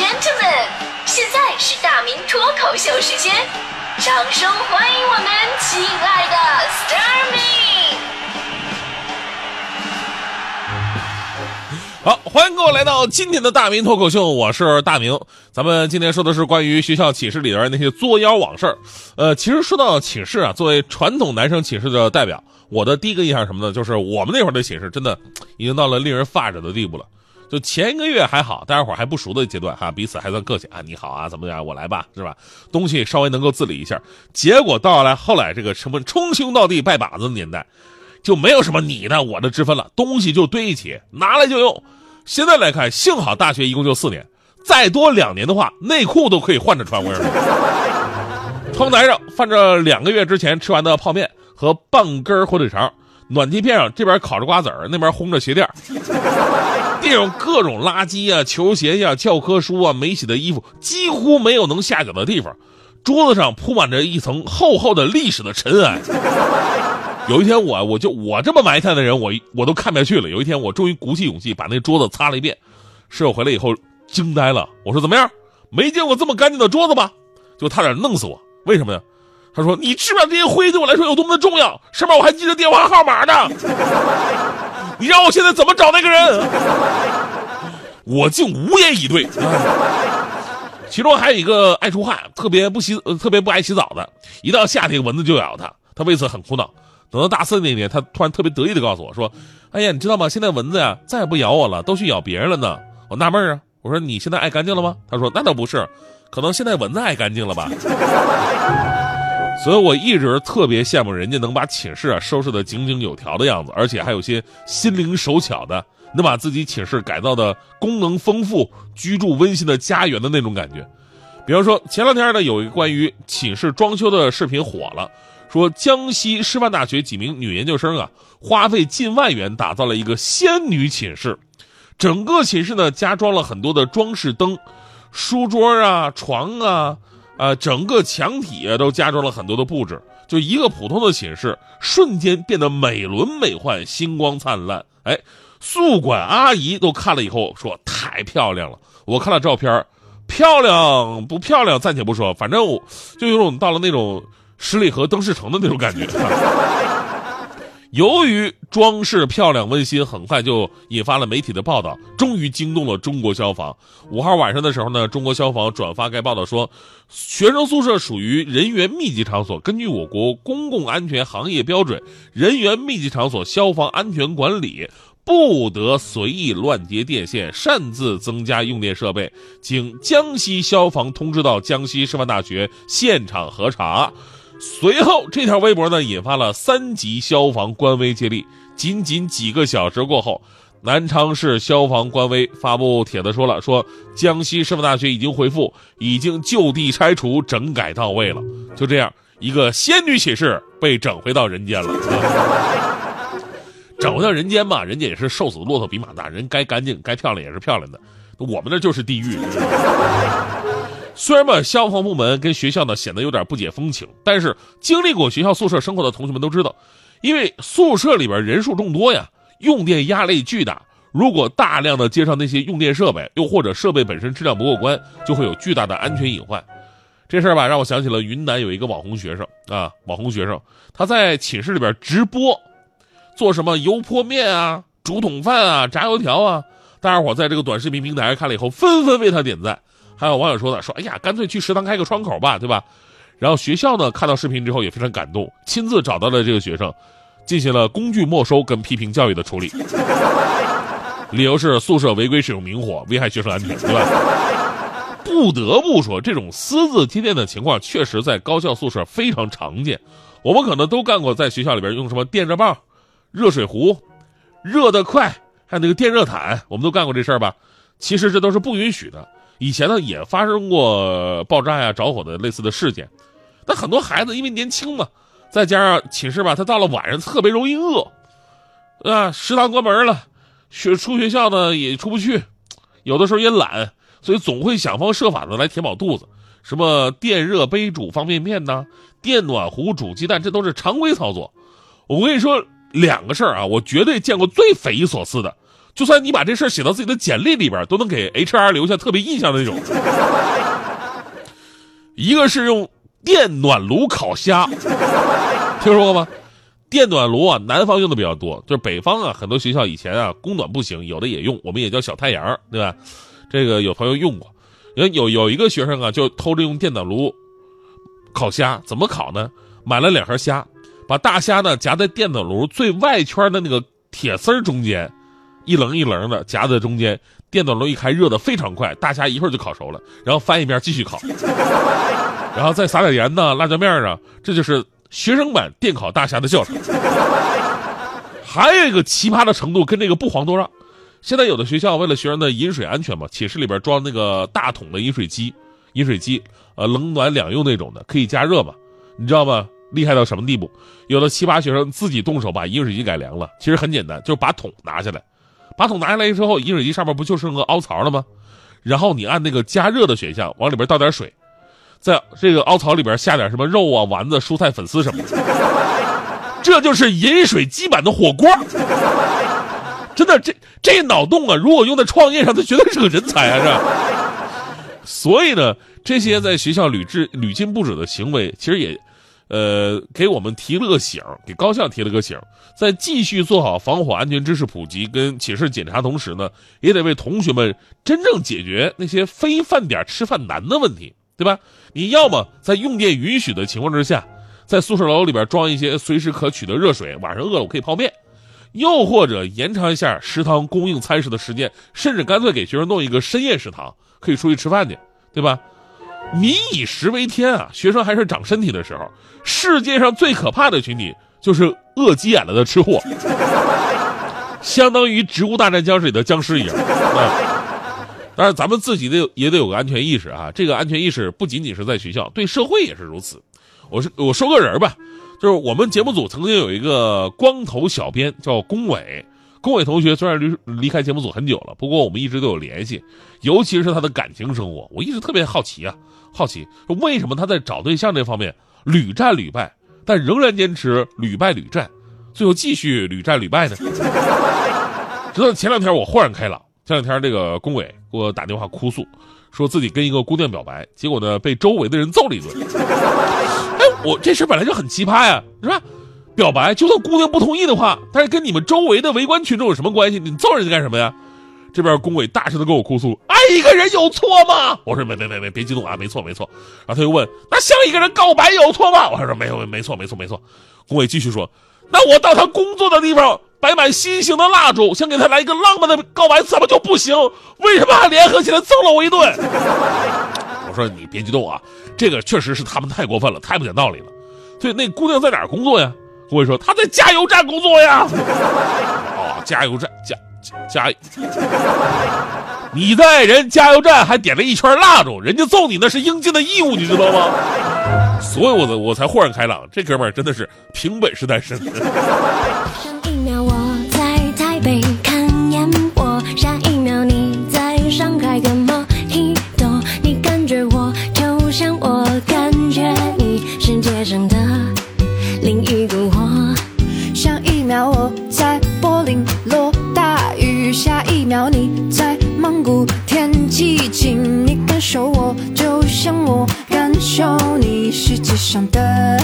gentlemen，现在是大明脱口秀时间，掌声欢迎我们亲爱的 s t a r m y 好，欢迎各位来到今天的大明脱口秀，我是大明。咱们今天说的是关于学校寝室里边那些作妖往事。呃，其实说到寝室啊，作为传统男生寝室的代表，我的第一个印象是什么呢？就是我们那会儿的寝室真的已经到了令人发指的地步了。就前一个月还好，大家伙还不熟的阶段哈，彼此还算客气啊，你好啊，怎么样，我来吧，是吧？东西稍微能够自理一下。结果到来后来这个什么称兄道弟拜把子的年代，就没有什么你的我的之分了，东西就堆一起，拿来就用。现在来看，幸好大学一共就四年，再多两年的话，内裤都可以换着穿。我跟你说，窗台上放着两个月之前吃完的泡面和半根火腿肠，暖气片上这边烤着瓜子儿，那边烘着鞋垫。地上各种垃圾啊、球鞋呀、教科书啊、没洗的衣服，几乎没有能下脚的地方。桌子上铺满着一层厚厚的历史的尘埃。有一天我我就我这么埋汰的人，我我都看不下去了。有一天我终于鼓起勇气把那桌子擦了一遍。室友回来以后惊呆了，我说怎么样？没见过这么干净的桌子吧？就差点弄死我。为什么呀？他说你知不知道这些灰对我来说有多么的重要？上面我还记着电话号码呢。你让我现在怎么找那个人？我竟无言以对。其中还有一个爱出汗、特别不洗、特别不爱洗澡的，一到夏天蚊子就咬他，他为此很苦恼。等到大四那年，他突然特别得意的告诉我说：“哎呀，你知道吗？现在蚊子呀再也不咬我了，都去咬别人了呢。”我纳闷啊，我说：“你现在爱干净了吗？”他说：“那倒不是，可能现在蚊子爱干净了吧。”所以我一直特别羡慕人家能把寝室啊收拾的井井有条的样子，而且还有些心灵手巧的，能把自己寝室改造的功能丰富、居住温馨的家园的那种感觉。比方说，前两天呢有一个关于寝室装修的视频火了，说江西师范大学几名女研究生啊，花费近万元打造了一个仙女寝室，整个寝室呢加装了很多的装饰灯，书桌啊、床啊。啊，整个墙体都加装了很多的布置，就一个普通的寝室，瞬间变得美轮美奂、星光灿烂。哎，宿管阿姨都看了以后说太漂亮了。我看了照片，漂亮不漂亮暂且不说，反正我就有种到了那种十里河灯饰城的那种感觉。由于装饰漂亮温馨，很快就引发了媒体的报道，终于惊动了中国消防。五号晚上的时候呢，中国消防转发该报道说，学生宿舍属于人员密集场所，根据我国公共安全行业标准，人员密集场所消防安全管理不得随意乱接电线，擅自增加用电设备，请江西消防通知到江西师范大学现场核查。随后，这条微博呢引发了三级消防官微接力。仅仅几个小时过后，南昌市消防官微发布帖子说了，说江西师范大学已经回复，已经就地拆除，整改到位了。就这样，一个仙女寝室被整回到人间了。整回到人间嘛，人家也是瘦死的骆驼比马大，人该干净该漂亮也是漂亮的，我们那就是地狱。虽然吧，消防部门跟学校呢显得有点不解风情，但是经历过学校宿舍生活的同学们都知道，因为宿舍里边人数众多呀，用电压力巨大。如果大量的接上那些用电设备，又或者设备本身质量不过关，就会有巨大的安全隐患。这事儿吧，让我想起了云南有一个网红学生啊，网红学生他在寝室里边直播，做什么油泼面啊、竹筒饭啊、炸油条啊，大家伙在这个短视频平台看了以后，纷纷为他点赞。还有网友说的说，哎呀，干脆去食堂开个窗口吧，对吧？然后学校呢看到视频之后也非常感动，亲自找到了这个学生，进行了工具没收跟批评教育的处理。理由是宿舍违规使用明火，危害学生安全，对吧？不得不说，这种私自接电的情况确实在高校宿舍非常常见。我们可能都干过在学校里边用什么电热棒、热水壶、热得快，还有那个电热毯，我们都干过这事儿吧？其实这都是不允许的。以前呢也发生过爆炸呀、着火的类似的事件，但很多孩子因为年轻嘛，再加上寝室吧，他到了晚上特别容易饿，啊，食堂关门了，学出学校呢也出不去，有的时候也懒，所以总会想方设法的来填饱肚子，什么电热杯煮方便面呐，电暖壶煮鸡蛋，这都是常规操作。我跟你说两个事儿啊，我绝对见过最匪夷所思的。就算你把这事写到自己的简历里边，都能给 HR 留下特别印象的那种。一个是用电暖炉烤虾，听说过吗？电暖炉啊，南方用的比较多，就是北方啊，很多学校以前啊供暖不行，有的也用，我们也叫小太阳，对吧？这个有朋友用过，有有有一个学生啊，就偷着用电暖炉烤虾，怎么烤呢？买了两盒虾，把大虾呢夹在电暖炉最外圈的那个铁丝中间，一棱一棱的夹在中间，电暖炉一开，热的非常快，大虾一会儿就烤熟了，然后翻一面继续烤，然后再撒点盐呢，辣椒面啊，这就是学生版电烤大虾的教程。还有一个奇葩的程度跟这个不遑多让，现在有的学校为了学生的饮水安全嘛，寝室里边装那个大桶的饮水机，饮水机呃冷暖两用那种的，可以加热嘛，你知道吗？厉害到什么地步？有的奇葩学生自己动手把饮水机改凉了，其实很简单，就是把桶拿下来，马桶拿下来之后，饮水机上面不就剩个凹槽了吗？然后你按那个加热的选项往里边倒点水，在这个凹槽里边下点什么肉啊、丸子、蔬菜、粉丝什么的，这就是饮水机版的火锅。真的，这这脑洞啊，如果用在创业上，他绝对是个人才啊，是吧？所以呢，这些在学校屡制屡禁不止的行为，其实也，呃，给我们提了个醒，给高校提了个醒，在继续做好防火安全知识普及跟寝室检查同时呢，也得为同学们真正解决那些非饭点吃饭难的问题，对吧？你要么在用电允许的情况之下，在宿舍楼里边装一些随时可取的热水，晚上饿了我可以泡面。又或者延长一下食堂供应餐食的时间，甚至干脆给学生弄一个深夜食堂，可以出去吃饭去，对吧？民以食为天啊！学生还是长身体的时候，世界上最可怕的群体就是饿急眼了的吃货，相当于《植物大战僵尸》里的僵尸一样。啊，但是，咱们自己得也得有个安全意识啊！这个安全意识不仅仅是在学校，对社会也是如此。我是我说个人吧。就是我们节目组曾经有一个光头小编叫龚伟，龚伟同学虽然离离开节目组很久了，不过我们一直都有联系，尤其是他的感情生活，我一直特别好奇啊，好奇为什么他在找对象这方面屡战屡败，但仍然坚持屡败屡战，最后继续屡战屡败呢？直到前两天我豁然开朗，前两天这个龚伟给我打电话哭诉，说自己跟一个姑娘表白，结果呢被周围的人揍了一顿。哎我这事本来就很奇葩呀，是吧？表白就算姑娘不同意的话，但是跟你们周围的围观群众有什么关系？你揍人家干什么呀？这边龚伟大声的跟我哭诉：“爱一个人有错吗？”我说：“没没没没，别激动啊，没错没错。”然后他又问：“那向一个人告白有错吗？”我说：“没有没错没错没错。”龚伟继续说：“那我到他工作的地方摆满心形的蜡烛，想给他来一个浪漫的告白，怎么就不行？为什么还联合起来揍了我一顿？”我说你别激动啊，这个确实是他们太过分了，太不讲道理了。所以那姑娘在哪儿工作呀？我会说他在加油站工作呀。哦，加油站加加，你在人加油站还点了一圈蜡烛，人家揍你那是应尽的义务，你知道吗？所以我的我才豁然开朗，这哥们儿真的是凭本事单身。在柏林落大雨，下一秒你在蒙古天气晴，你感受我就像我感受你，世界上的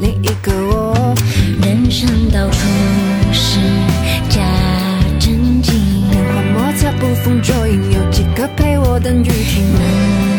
另一个我。人生到处是假正经，变幻莫测，捕风捉影，有几个陪我等雨停？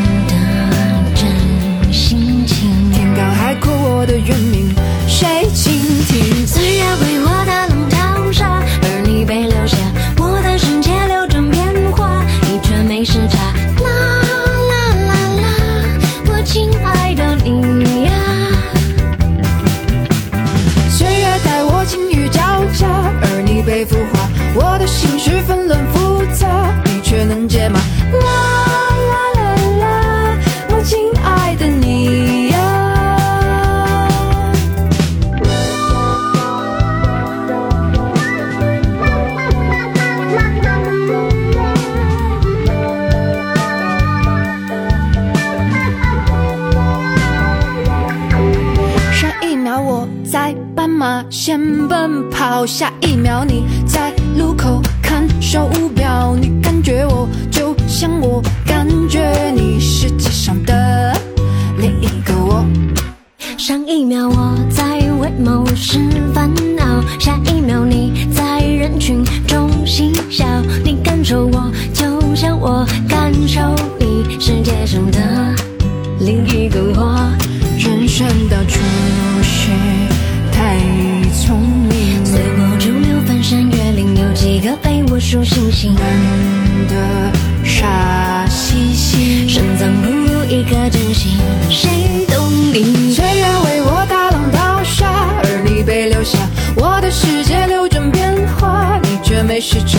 马先奔跑，下一秒你在路口看手表，你感觉我就像我感觉你，世界上的另一个我。上一秒我在为某事烦恼，下一秒你在。心，谁懂你？谁愿为我大浪淘沙？而你被留下，我的世界流转变化，你却没时差。